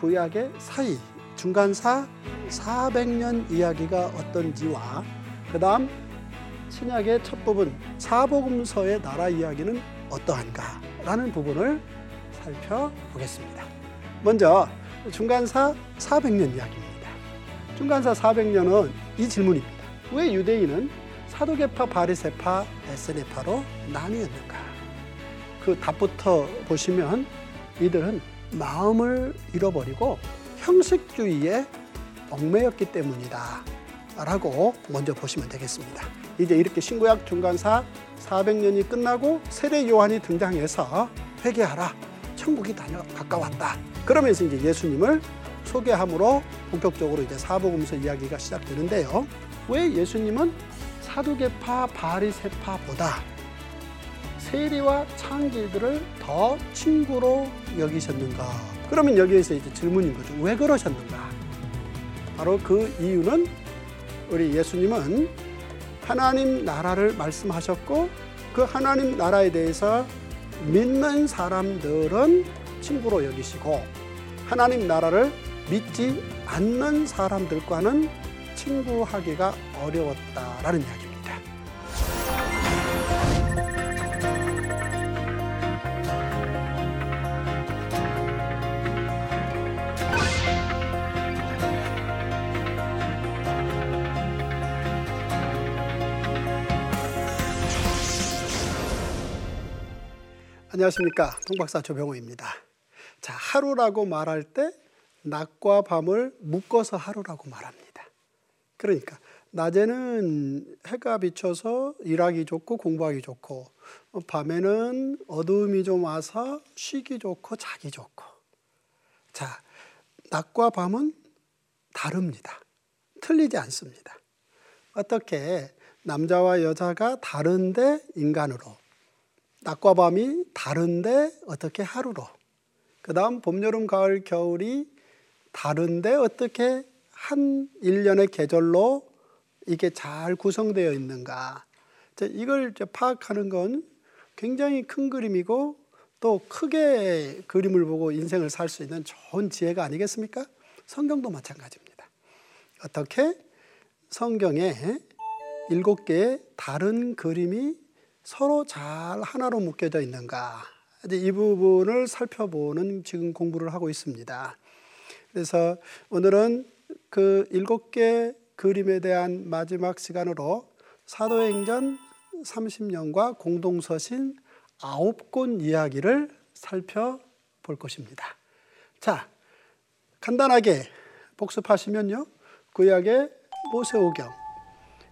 구약의 사이 중간사 400년 이야기가 어떤지와 그 다음 신약의 첫 부분 사복음서의 나라 이야기는 어떠한가 라는 부분을 살펴보겠습니다. 먼저 중간사 400년 이야기입니다. 중간사 400년은 이 질문입니다. 왜 유대인은 사도계파, 바리세파, 에스네파로 나뉘었는가? 그 답부터 보시면 이들은 마음을 잃어버리고 형식주의에 얽매였기 때문이다. 라고 먼저 보시면 되겠습니다. 이제 이렇게 신구약 중간사 400년이 끝나고 세례 요한이 등장해서 회개하라. 천국이 다녀 가까웠다. 그러면서 이제 예수님을 소개함으로 본격적으로 이제 사복음서 이야기가 시작되는데요. 왜 예수님은 사두개파 바리세파보다 세리와 창기들을 더 친구로 여기셨는가? 그러면 여기에서 이제 질문인 거죠. 왜 그러셨는가? 바로 그 이유는 우리 예수님은 하나님 나라를 말씀하셨고 그 하나님 나라에 대해서 믿는 사람들은 친구로 여기시고 하나님 나라를 믿지 않는 사람들과는 친구하기가 어려웠다라는 이야기입니다. 안녕하십니까. 통박사 조병호입니다. 자, 하루라고 말할 때 낮과 밤을 묶어서 하루라고 말합니다. 그러니까 낮에는 해가 비쳐서 일하기 좋고 공부하기 좋고 밤에는 어두움이 좀 와서 쉬기 좋고 자기 좋고 자 낮과 밤은 다릅니다. 틀리지 않습니다. 어떻게 남자와 여자가 다른데 인간으로 낮과 밤이 다른데 어떻게 하루로 그 다음 봄, 여름, 가을, 겨울이 다른데 어떻게 한 일년의 계절로 이게 잘 구성되어 있는가. 이걸 파악하는 건 굉장히 큰 그림이고 또 크게 그림을 보고 인생을 살 수 있는 좋은 지혜가 아니겠습니까? 성경도 마찬가지입니다. 어떻게 성경에 일곱 개의 다른 그림이 서로 잘 하나로 묶여져 있는가. 이 부분을 살펴보는 지금 공부를 하고 있습니다. 그래서 오늘은 그 일곱 개 그림에 대한 마지막 시간으로 사도행전 30년과 공동서신 아홉 권 이야기를 살펴볼 것입니다. 자, 간단하게 복습하시면요. 구약의 모세오경,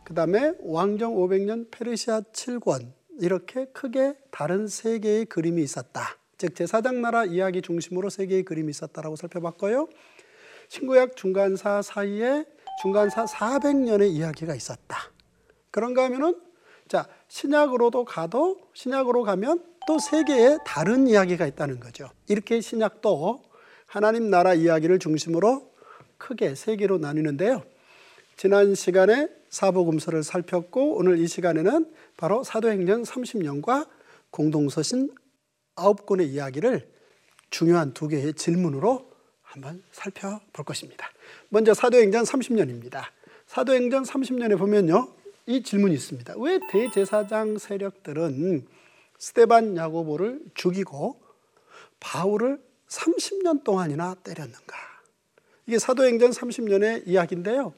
그 다음에 왕정 500년 페르시아 7권, 이렇게 크게 다른 세 개의 그림이 있었다. 즉 제사장 나라 이야기 중심으로 세 개의 그림이 있었다라고 살펴봤고요. 신구약 중간사 사이에 중간사 400년의 이야기가 있었다. 그런가 하면은 자 신약으로도 가도 신약으로 가면 또 세 개의 다른 이야기가 있다는 거죠. 이렇게 신약도 하나님 나라 이야기를 중심으로 크게 세 개로 나뉘는데요. 지난 시간에 사복음서를 살폈고 오늘 이 시간에는 바로 사도행전 30년과 공동서신 9권의 이야기를 중요한 두 개의 질문으로 한번 살펴볼 것입니다. 먼저 사도행전 30년입니다. 사도행전 30년에 보면요. 이 질문이 있습니다. 왜 대제사장 세력들은 스테반 야고보를 죽이고 바울을 30년 동안이나 때렸는가? 이게 사도행전 30년의 이야기인데요.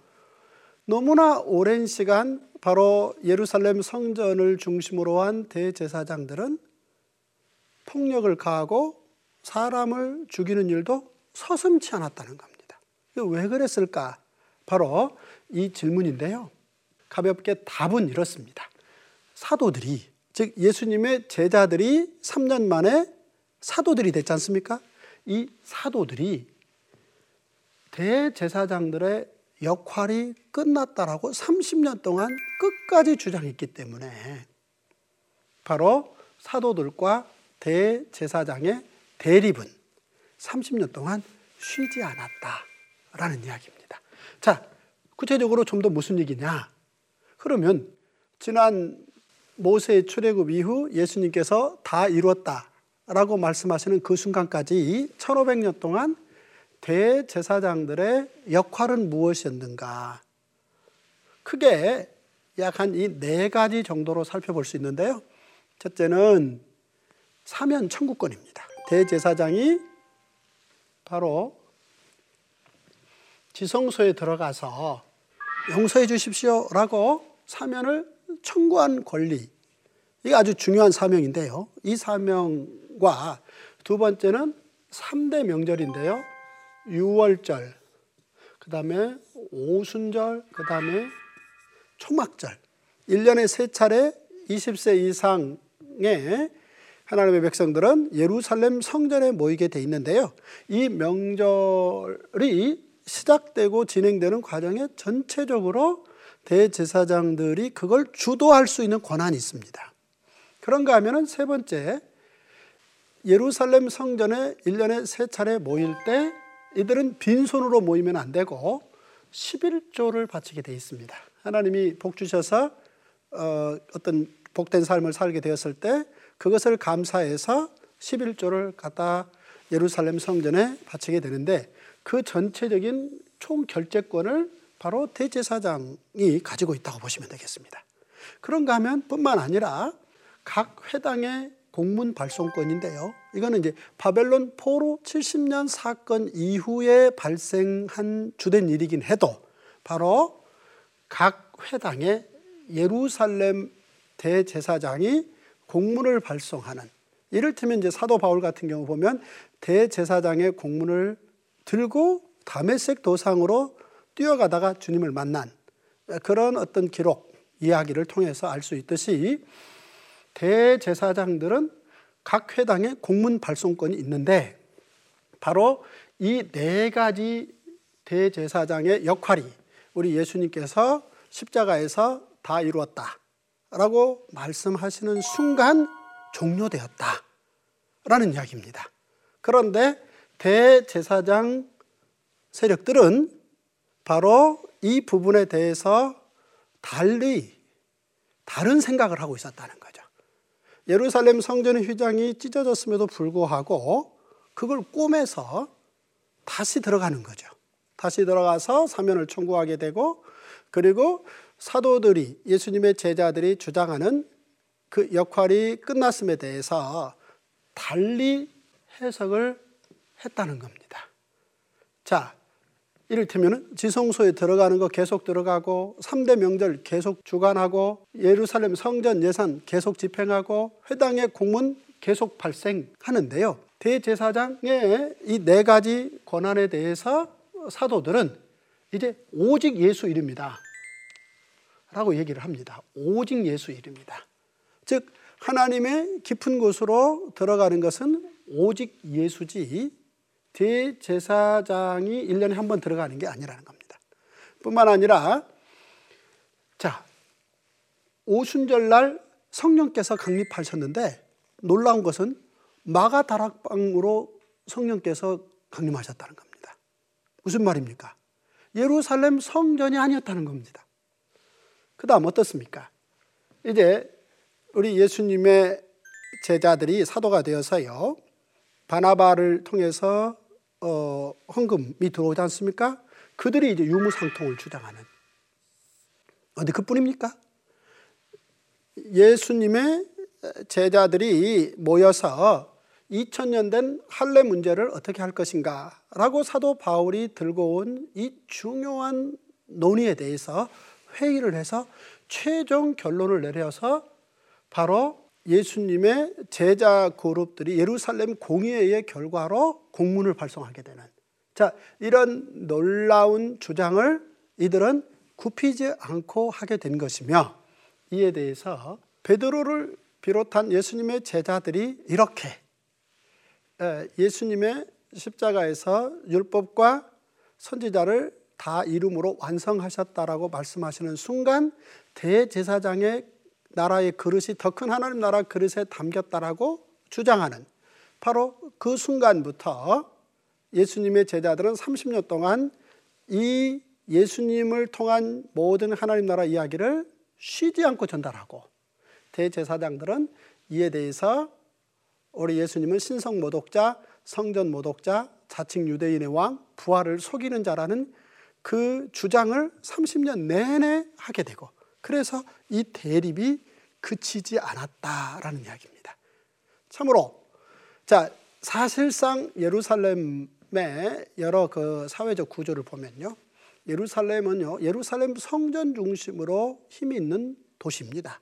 너무나 오랜 시간 바로 예루살렘 성전을 중심으로 한 대제사장들은 폭력을 가하고 사람을 죽이는 일도 서슴치 않았다는 겁니다. 왜 그랬을까? 바로 이 질문인데요. 가볍게 답은 이렇습니다. 사도들이, 즉 예수님의 제자들이 3년 만에 사도들이 됐지 않습니까? 이 사도들이 대제사장들의 역할이 끝났다라고 30년 동안 끝까지 주장했기 때문에 바로 사도들과 대제사장의 대립은 30년 동안 쉬지 않았다라는 이야기입니다. 자, 구체적으로 좀 더 무슨 얘기냐? 그러면 지난 모세의 출애굽 이후 예수님께서 다 이루었다. 라고 말씀하시는 그 순간까지 1500년 동안 대제사장들의 역할은 무엇이었는가? 크게 약 한 이 네 가지 정도로 살펴볼 수 있는데요. 첫째는 사면 청구권입니다. 대제사장이 바로 지성소에 들어가서 용서해 주십시오라고 사면을 청구한 권리. 이게 아주 중요한 사명인데요. 이 사명과 두 번째는 3대 명절인데요. 유월절, 그 다음에 오순절, 그 다음에 초막절. 1년에 세 차례 20세 이상의 하나님의 백성들은 예루살렘 성전에 모이게 돼 있는데요. 이 명절이 시작되고 진행되는 과정에 전체적으로 대제사장들이 그걸 주도할 수 있는 권한이 있습니다. 그런가 하면은 세 번째, 예루살렘 성전에 1년에 세 차례 모일 때 이들은 빈손으로 모이면 안 되고 11조를 바치게 돼 있습니다. 하나님이 복 주셔서 어, 어떤 복된 삶을 살게 되었을 때 그것을 감사해서 11조를 갖다 예루살렘 성전에 바치게 되는데 그 전체적인 총 결재권을 바로 대제사장이 가지고 있다고 보시면 되겠습니다. 그런가 하면 뿐만 아니라 각 회당의 공문 발송권인데요. 이거는 이제 바벨론 포로 70년 사건 이후에 발생한 주된 일이긴 해도 바로 각 회당에 예루살렘 대제사장이 공문을 발송하는 이를테면 이제 사도 바울 같은 경우 보면 대제사장의 공문을 들고 다메섹 도상으로 뛰어가다가 주님을 만난 그런 어떤 기록, 이야기를 통해서 알 수 있듯이 대제사장들은 각 회당에 공문 발송권이 있는데 바로 이 네 가지 대제사장의 역할이 우리 예수님께서 십자가에서 다 이루었다. 라고 말씀하시는 순간 종료되었다. 라는 이야기입니다. 그런데 대제사장 세력들은 바로 이 부분에 대해서 달리 다른 생각을 하고 있었다는 거죠. 예루살렘 성전의 휘장이 찢어졌음에도 불구하고 그걸 꼬매서 다시 들어가는 거죠. 다시 들어가서 사면을 청구하게 되고 그리고 사도들이 예수님의 제자들이 주장하는 그 역할이 끝났음에 대해서 달리 해석을 했다는 겁니다. 자, 이를테면 지성소에 들어가는 거 계속 들어가고 3대 명절 계속 주관하고 예루살렘 성전 예산 계속 집행하고 회당의 공문 계속 발생하는데요. 대제사장의 이 네 가지 권한에 대해서 사도들은 이제 오직 예수 이름이다. 라고 얘기를 합니다. 오직 예수 이름이다. 즉, 하나님의 깊은 곳으로 들어가는 것은 오직 예수지 대제사장이 1년에 한 번 들어가는 게 아니라는 겁니다. 뿐만 아니라 자, 오순절 날 성령께서 강림하셨는데 놀라운 것은 마가 다락방으로 성령께서 강림하셨다는 겁니다. 무슨 말입니까? 예루살렘 성전이 아니었다는 겁니다. 그 다음 어떻습니까? 이제 우리 예수님의 제자들이 사도가 되어서요. 바나바를 통해서 어, 헌금이 들어오지 않습니까? 그들이 이제 유무상통을 주장하는. 어디 그뿐입니까? 예수님의 제자들이 모여서 2000년 된 할례 문제를 어떻게 할 것인가 라고 사도 바울이 들고 온 이 중요한 논의에 대해서 회의를 해서 최종 결론을 내려서 바로 예수님의 제자 그룹들이 예루살렘 공의회의 결과로 공문을 발송하게 되는. 자 이런 놀라운 주장을 이들은 굽히지 않고 하게 된 것이며 이에 대해서 베드로를 비롯한 예수님의 제자들이 이렇게 예수님의 십자가에서 율법과 선지자를 다 이름으로 완성하셨다라고 말씀하시는 순간 대제사장의 나라의 그릇이 더 큰 하나님 나라 그릇에 담겼다라고 주장하는 바로 그 순간부터 예수님의 제자들은 30년 동안 이 예수님을 통한 모든 하나님 나라 이야기를 쉬지 않고 전달하고 대제사장들은 이에 대해서 우리 예수님은 신성 모독자, 성전 모독자, 자칭 유대인의 왕, 부활을 속이는 자라는 그 주장을 30년 내내 하게 되고 그래서 이 대립이 그치지 않았다라는 이야기입니다. 참으로 자 사실상 예루살렘의 여러 그 사회적 구조를 보면요. 예루살렘은요. 예루살렘 성전 중심으로 힘이 있는 도시입니다.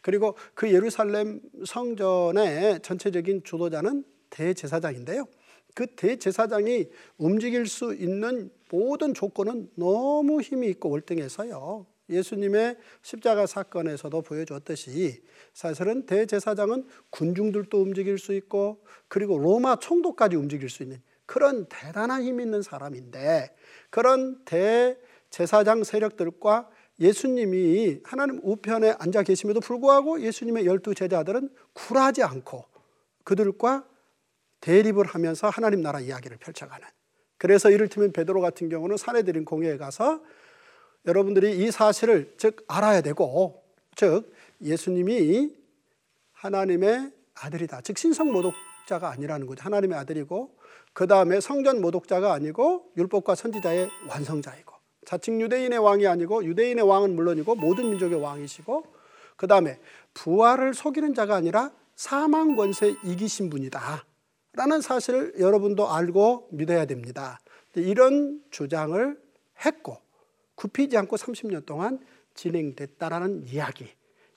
그리고 그 예루살렘 성전의 전체적인 주도자는 대제사장인데요. 그 대제사장이 움직일 수 있는 모든 조건은 너무 힘이 있고 월등해서요. 예수님의 십자가 사건에서도 보여줬듯이 사실은 대제사장은 군중들도 움직일 수 있고 그리고 로마 총독까지 움직일 수 있는 그런 대단한 힘 있는 사람인데 그런 대제사장 세력들과 예수님이 하나님 우편에 앉아 계심에도 불구하고 예수님의 열두 제자들은 굴하지 않고 그들과 대립을 하면서 하나님 나라 이야기를 펼쳐가는. 그래서 이를테면 베드로 같은 경우는 사내들인 공회에 가서 여러분들이 이 사실을 즉 알아야 되고 즉 예수님이 하나님의 아들이다. 즉 신성 모독자가 아니라는 거죠. 하나님의 아들이고 그 다음에 성전 모독자가 아니고 율법과 선지자의 완성자이고 자칭 유대인의 왕이 아니고 유대인의 왕은 물론이고 모든 민족의 왕이시고 그 다음에 부활을 속이는 자가 아니라 사망 권세 이기신 분이다. 라는 사실을 여러분도 알고 믿어야 됩니다. 이런 주장을 했고 굽히지 않고 30년 동안 진행됐다라는 이야기.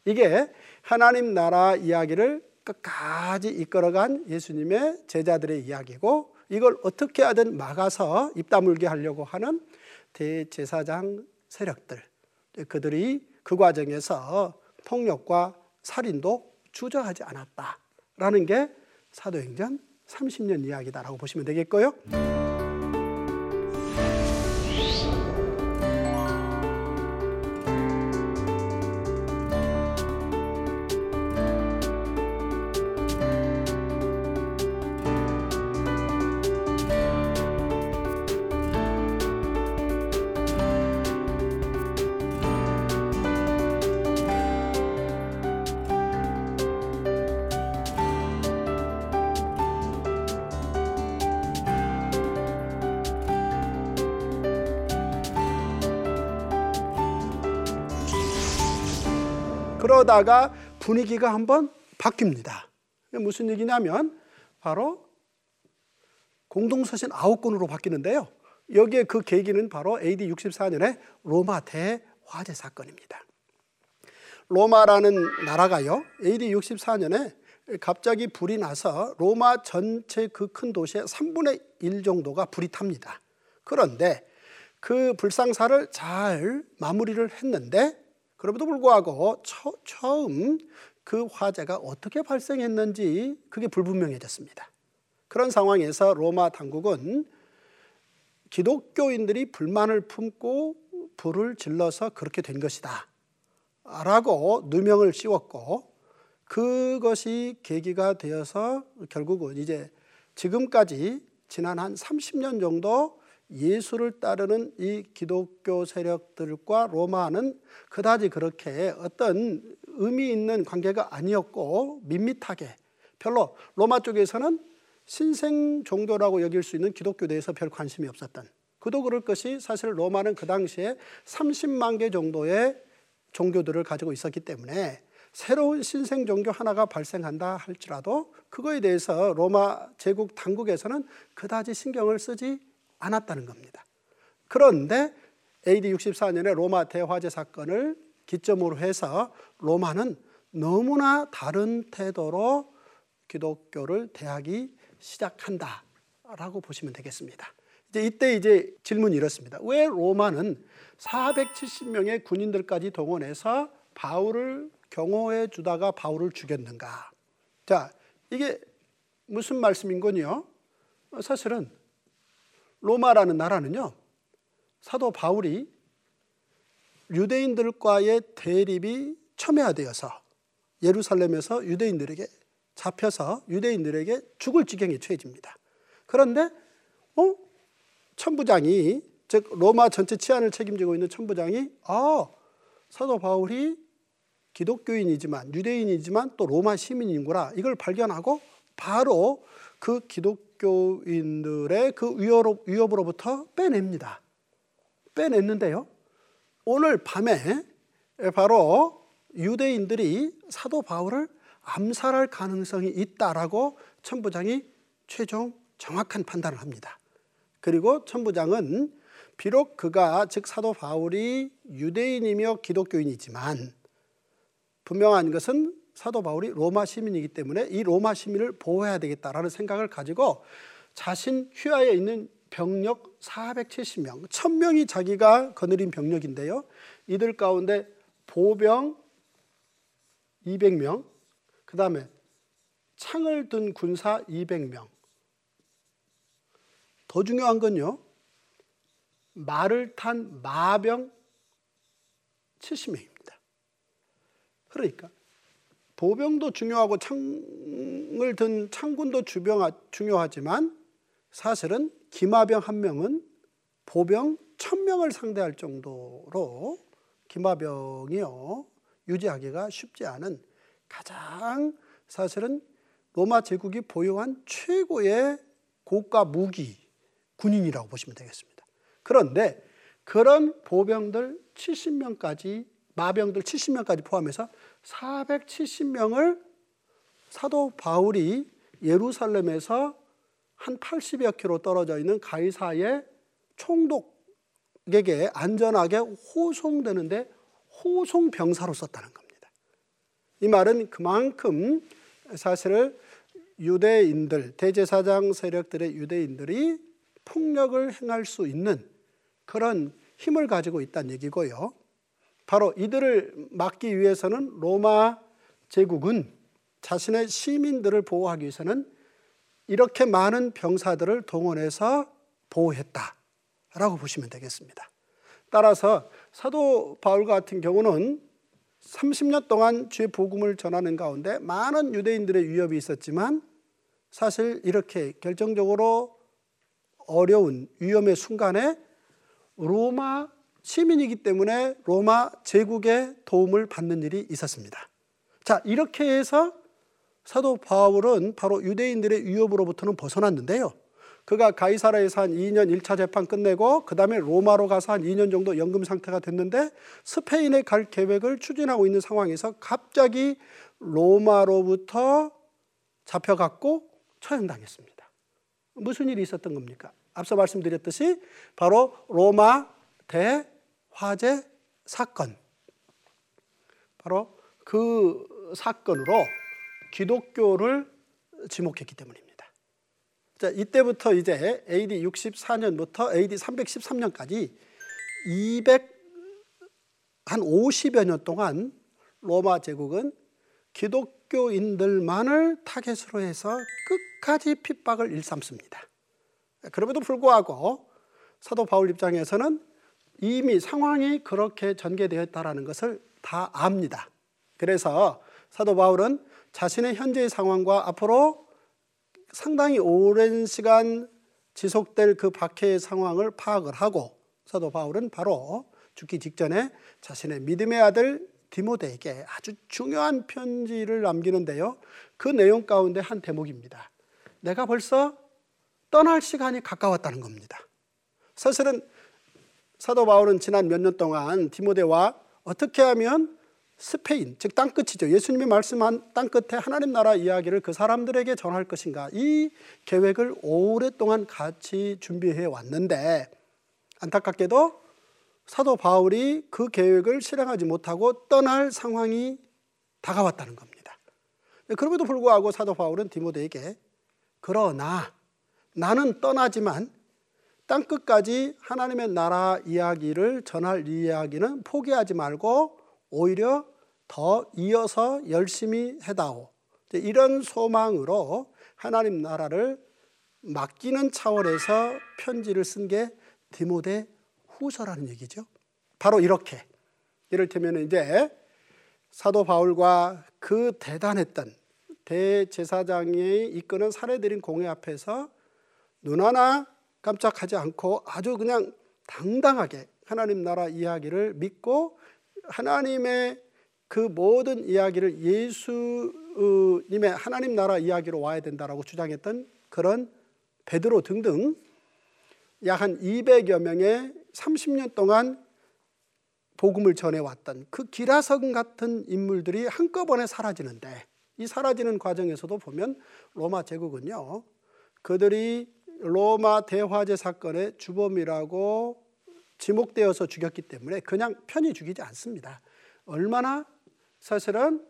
이게 하나님 나라 이야기를 끝까지 이끌어간 예수님의 제자들의 이야기고 이걸 어떻게 하든 막아서 입 다물게 하려고 하는 대제사장 세력들. 그들이 그 과정에서 폭력과 살인도 주저하지 않았다라는 게 사도행전 30년 이야기다라고 보시면 되겠고요. 그러다가 분위기가 한번 바뀝니다. 무슨 얘기냐면 바로 공동서신 아홉 권으로 바뀌는데요. 여기에 그 계기는 바로 AD 64년에 로마 대화재 사건입니다. 로마라는 나라가요. AD 64년에 갑자기 불이 나서 로마 전체 그 큰 도시의 3분의 1 정도가 불이 탑니다. 그런데 그 불상사를 잘 마무리를 했는데 그럼에도 불구하고 처, 처음 그 화재가 어떻게 발생했는지 그게 불분명해졌습니다. 그런 상황에서 로마 당국은 기독교인들이 불만을 품고 불을 질러서 그렇게 된 것이다. 라고 누명을 씌웠고 그것이 계기가 되어서 결국은 이제 지금까지 지난 한 30년 정도 예수를 따르는 이 기독교 세력들과 로마는 그다지 그렇게 어떤 의미 있는 관계가 아니었고 밋밋하게 별로 로마 쪽에서는 신생 종교라고 여길 수 있는 기독교 대해서 별 관심이 없었던. 그도 그럴 것이 사실 로마는 그 당시에 30만 개 정도의 종교들을 가지고 있었기 때문에 새로운 신생 종교 하나가 발생한다 할지라도 그거에 대해서 로마 제국 당국에서는 그다지 신경을 쓰지 않았다는 겁니다. 그런데 AD 64년에 로마 대화재 사건을 기점으로 해서 로마는 너무나 다른 태도로 기독교를 대하기 시작한다라고 보시면 되겠습니다. 이제 이때 이제 질문이 이렇습니다. 왜 로마는 470명의 군인들까지 동원해서 바울을 경호해 주다가 바울을 죽였는가? 자, 이게 무슨 말씀인 건요? 사실은 로마라는 나라는요, 사도 바울이 유대인들과의 대립이 첨예화되어서 예루살렘에서 유대인들에게 잡혀서 유대인들에게 죽을 지경에 처해집니다. 그런데 어? 천부장이 즉 로마 전체 치안을 책임지고 있는 천부장이 아 사도 바울이 기독교인이지만 유대인이지만 또 로마 시민이구나 이걸 발견하고 바로 그 기독 교인들의 그 위협으로부터 빼냅니다. 빼냈는데요. 오늘 밤에 바로 유대인들이 사도 바울을 암살할 가능성이 있다라고 천부장이 최종 정확한 판단을 합니다. 그리고 천부장은 비록 그가 즉 사도 바울이 유대인이며 기독교인이지만 분명한 것은 사도 바울이 로마 시민이기 때문에 이 로마 시민을 보호해야 되겠다라는 생각을 가지고 자신 휘하에 있는 병력 470명, 1000명이 자기가 거느린 병력인데요. 이들 가운데 보병 200명, 그 다음에 창을 든 군사 200명. 더 중요한 건요, 말을 탄 마병 70명입니다. 그러니까 보병도 중요하고 창을 든 창군도 중요하지만 사실은 기마병 한 명은 보병 천 명을 상대할 정도로 기마병이요 유지하기가 쉽지 않은 가장 사실은 로마 제국이 보유한 최고의 고가 무기 군인이라고 보시면 되겠습니다. 그런데 그런 보병들 70명까지 마병들 70명까지 포함해서 470명을 사도 바울이 예루살렘에서 한 80여 킬로 떨어져 있는 가이사의 총독에게 안전하게 호송되는데 호송 병사로 썼다는 겁니다. 이 말은 그만큼 사실 유대인들 대제사장 세력들의 유대인들이 폭력을 행할 수 있는 그런 힘을 가지고 있다는 얘기고요. 바로 이들을 막기 위해서는 로마 제국은 자신의 시민들을 보호하기 위해서는 이렇게 많은 병사들을 동원해서 보호했다라고 보시면 되겠습니다. 따라서 사도 바울 같은 경우는 30년 동안 주의 복음을 전하는 가운데 많은 유대인들의 위협이 있었지만 사실 이렇게 결정적으로 어려운 위험의 순간에 로마 시민이기 때문에 로마 제국의 도움을 받는 일이 있었습니다. 자, 이렇게 해서 사도 바울은 바로 유대인들의 위협으로부터는 벗어났는데요. 그가 가이사라에서 한 2년 1차 재판 끝내고 그 다음에 로마로 가서 한 2년 정도 연금 상태가 됐는데 스페인에 갈 계획을 추진하고 있는 상황에서 갑자기 로마로부터 잡혀갔고 처형당했습니다. 무슨 일이 있었던 겁니까? 앞서 말씀드렸듯이 바로 로마 대 화재 사건. 바로 그 사건으로 기독교를 지목했기 때문입니다. 자, 이때부터 이제 AD 64년부터 AD 313년까지 200, 한 50여 년 동안 로마 제국은 기독교인들만을 타겟으로 해서 끝까지 핍박을 일삼습니다. 그럼에도 불구하고 사도 바울 입장에서는 이미 상황이 그렇게 전개되었다라는 것을 다 압니다. 그래서 사도 바울은 자신의 현재의 상황과 앞으로 상당히 오랜 시간 지속될 그 박해의 상황을 파악을 하고 사도 바울은 바로 죽기 직전에 자신의 믿음의 아들 디모데에게 아주 중요한 편지를 남기는데요. 그 내용 가운데 한 대목입니다. 내가 벌써 떠날 시간이 가까웠다는 겁니다. 사실은 사도 바울은 지난 몇 년 동안 디모데와 어떻게 하면 스페인, 즉 땅끝이죠. 예수님이 말씀한 땅끝에 하나님 나라 이야기를 그 사람들에게 전할 것인가. 이 계획을 오랫동안 같이 준비해 왔는데 안타깝게도 사도 바울이 그 계획을 실행하지 못하고 떠날 상황이 다가왔다는 겁니다. 그럼에도 불구하고 사도 바울은 디모데에게 그러나 나는 떠나지만 땅 끝까지 하나님의 나라 이야기를 전할 이야기는 포기하지 말고 오히려 더 이어서 열심히 해다오. 이런 소망으로 하나님 나라를 맡기는 차원에서 편지를 쓴 게 디모데 후서라는 얘기죠. 바로 이렇게. 이를테면 이제 사도 바울과 그 대단했던 대제사장이 이끄는 사례들인 공회 앞에서 눈 하나 깜짝하지 않고 아주 그냥 당당하게 하나님 나라 이야기를 믿고 하나님의 그 모든 이야기를 예수 예수님의 하나님 나라 이야기로 와야 된다라고 주장했던 그런 베드로 등등 약 한 200여 명의 30년 동안 복음을 전해왔던 그 기라성 같은 인물들이 한꺼번에 사라지는데 이 사라지는 과정에서도 보면 로마 제국은요 그들이 로마 대화제 사건의 주범이라고 지목되어서 죽였기 때문에 그냥 편히 죽이지 않습니다. 얼마나 사실은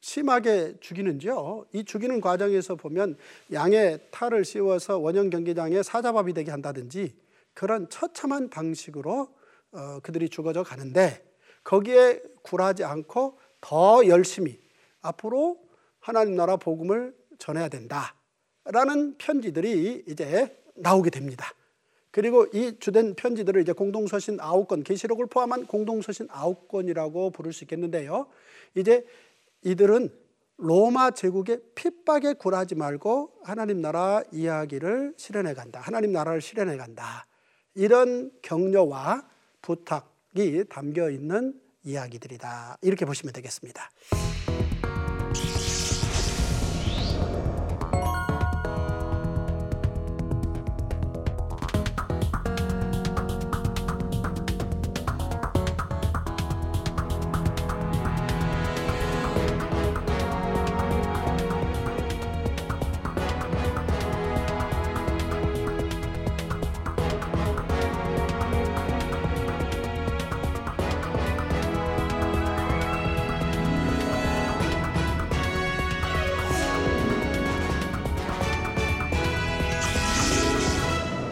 심하게 죽이는지요. 이 죽이는 과정에서 보면 양의 탈을 씌워서 원형 경기장에 사자밥이 되게 한다든지 그런 처참한 방식으로 어, 그들이 죽어져 가는데 거기에 굴하지 않고 더 열심히 앞으로 하나님 나라 복음을 전해야 된다 라는 편지들이 이제 나오게 됩니다. 그리고 이 주된 편지들을 이제 공동서신 아홉 권, 계시록을 포함한 공동서신 아홉 권이라고 부를 수 있겠는데요. 이제 이들은 로마 제국의 핍박에 굴하지 말고 하나님 나라 이야기를 실현해 간다. 하나님 나라를 실현해 간다. 이런 격려와 부탁이 담겨 있는 이야기들이다. 이렇게 보시면 되겠습니다.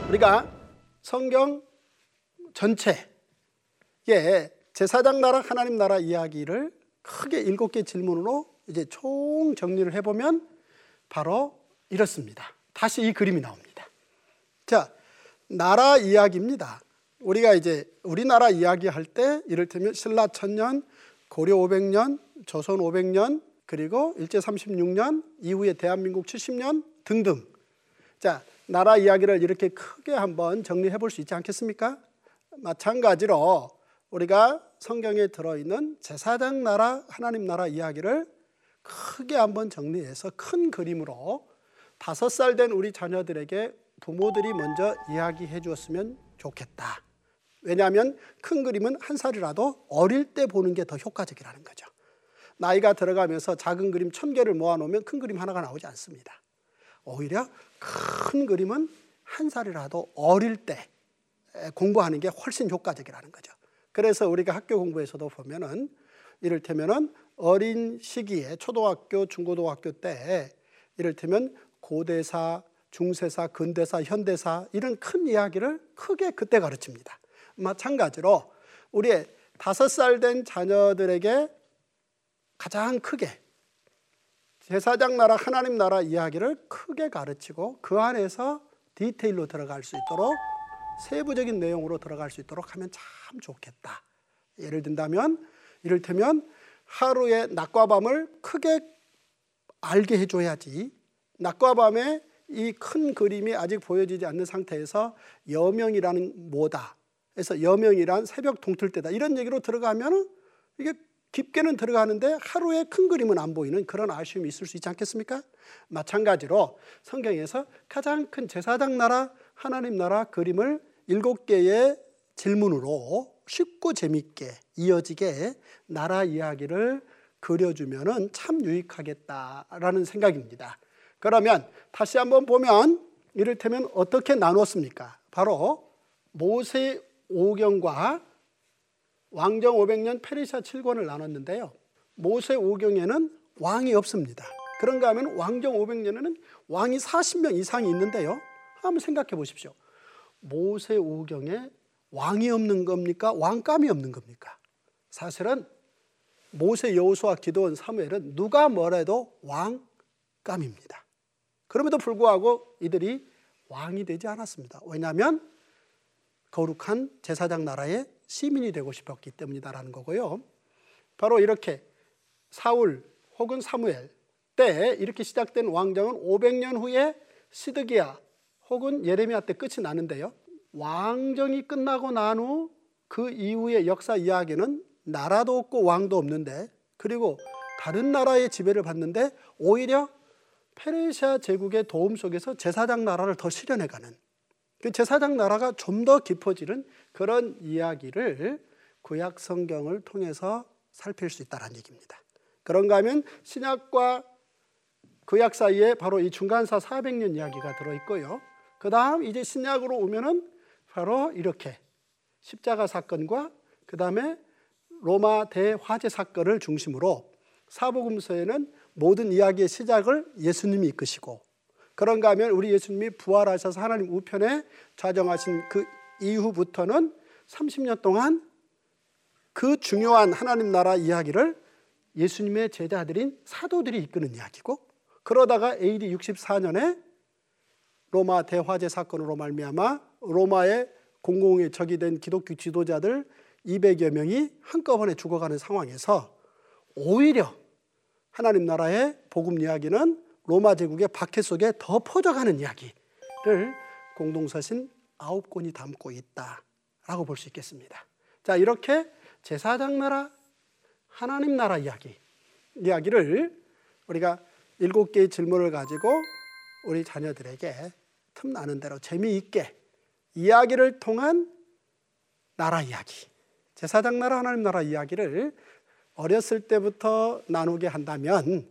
우리가 성경 전체에 제사장 나라 하나님 나라 이야기를 크게 일곱 개 질문으로 이제 총 정리를 해보면 바로 이렇습니다. 다시 이 그림이 나옵니다. 자, 나라 이야기입니다. 우리가 이제 우리나라 이야기할 때 이를테면 신라 천년, 고려 500년, 조선 500년, 그리고 일제 36년, 이후에 대한민국 70년 등등. 자, 나라 이야기를 이렇게 크게 한번 정리해 볼 수 있지 않겠습니까? 마찬가지로 우리가 성경에 들어있는 제사장 나라, 하나님 나라 이야기를 크게 한번 정리해서 큰 그림으로 다섯 살 된 우리 자녀들에게 부모들이 먼저 이야기해 주었으면 좋겠다. 왜냐하면 큰 그림은 한 살이라도 어릴 때 보는 게 더 효과적이라는 거죠. 나이가 들어가면서 작은 그림 천 개를 모아놓으면 큰 그림 하나가 나오지 않습니다. 오히려 큰 그림은 한 살이라도 어릴 때 공부하는 게 훨씬 효과적이라는 거죠. 그래서 우리가 학교 공부에서도 보면은 이를테면은 어린 시기에 초등학교, 중고등학교 때 이를테면 고대사, 중세사, 근대사, 현대사 이런 큰 이야기를 크게 그때 가르칩니다. 마찬가지로 우리의 다섯 살 된 자녀들에게 가장 크게 제사장 나라 하나님 나라 이야기를 크게 가르치고 그 안에서 디테일로 들어갈 수 있도록 세부적인 내용으로 들어갈 수 있도록 하면 참 좋겠다. 예를 든다면 이를테면 하루의 낮과 밤을 크게 알게 해줘야지 낮과 밤에 이 큰 그림이 아직 보여지지 않는 상태에서 여명이라는 뭐다. 그래서 여명이란 새벽 동틀 때다. 이런 얘기로 들어가면 이게 깊게는 들어가는데 하루에 큰 그림은 안 보이는 그런 아쉬움이 있을 수 있지 않겠습니까? 마찬가지로 성경에서 가장 큰 제사장 나라, 하나님 나라 그림을 일곱 개의 질문으로 쉽고 재밌게 이어지게 나라 이야기를 그려주면 참 유익하겠다라는 생각입니다. 그러면 다시 한번 보면 이를테면 어떻게 나누었습니까? 바로 모세 오경과 왕정 500년 페르시아 7권을 나눴는데요. 모세 오경에는 왕이 없습니다. 그런가 하면 왕정 500년에는 왕이 40명 이상이 있는데요. 한번 생각해 보십시오. 모세 오경에 왕이 없는 겁니까? 왕감이 없는 겁니까? 사실은 모세 여호수아 기도원 사무엘은 누가 뭐래도 왕감입니다. 그럼에도 불구하고 이들이 왕이 되지 않았습니다. 왜냐하면 거룩한 제사장 나라의 시민이 되고 싶었기 때문이다라는 거고요. 바로 이렇게 사울 혹은 사무엘 때 이렇게 시작된 왕정은 500년 후에 시드기야 혹은 예레미야 때 끝이 나는데요. 왕정이 끝나고 난 후 그 이후의 역사 이야기는 나라도 없고 왕도 없는데 그리고 다른 나라의 지배를 받는데 오히려 페르시아 제국의 도움 속에서 제사장 나라를 더 실현해가는 그 제사장 나라가 좀 더 깊어지는 그런 이야기를 구약 성경을 통해서 살필 수 있다는 얘기입니다. 그런가 하면 신약과 구약 사이에 바로 이 중간사 400년 이야기가 들어있고요. 그 다음 이제 신약으로 오면은 바로 이렇게 십자가 사건과 그 다음에 로마 대화재 사건을 중심으로 사복음서에는 모든 이야기의 시작을 예수님이 이끄시고 그런가 하면 우리 예수님이 부활하셔서 하나님 우편에 좌정하신 그 이후부터는 30년 동안 그 중요한 하나님 나라 이야기를 예수님의 제자들인 사도들이 이끄는 이야기고 그러다가 AD 64년에 로마 대화재 사건으로 말미암아 로마의 공공의 적이 된 기독교 지도자들 200여 명이 한꺼번에 죽어가는 상황에서 오히려 하나님 나라의 복음 이야기는 로마 제국의 박해 속에 더 퍼져가는 이야기를 공동서신 아홉 권이 담고 있다라고 볼 수 있겠습니다. 자, 이렇게 제사장 나라, 하나님 나라 이야기, 이야기를 우리가 일곱 개의 질문을 가지고 우리 자녀들에게 틈나는 대로 재미있게 이야기를 통한 나라 이야기, 제사장 나라, 하나님 나라 이야기를 어렸을 때부터 나누게 한다면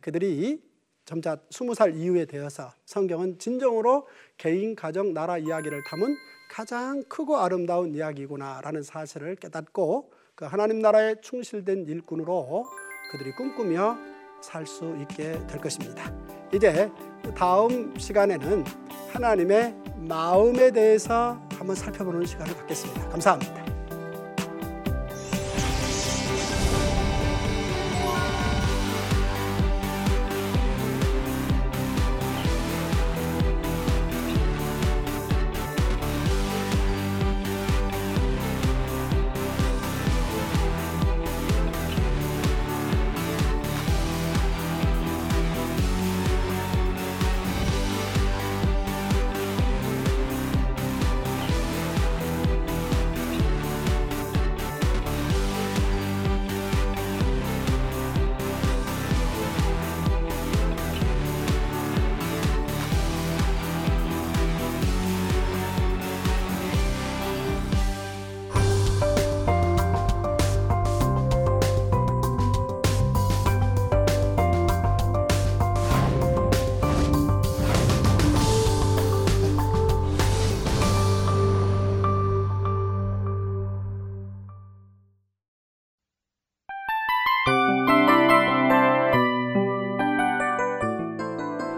그들이 점차 스무 살 이후에 되어서 성경은 진정으로 개인, 가정, 나라 이야기를 담은 가장 크고 아름다운 이야기구나라는 사실을 깨닫고 그 하나님 나라에 충실된 일꾼으로 그들이 꿈꾸며 살 수 있게 될 것입니다. 이제 다음 시간에는 하나님의 마음에 대해서 한번 살펴보는 시간을 갖겠습니다. 감사합니다.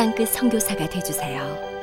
땅끝 성교사가 되주세요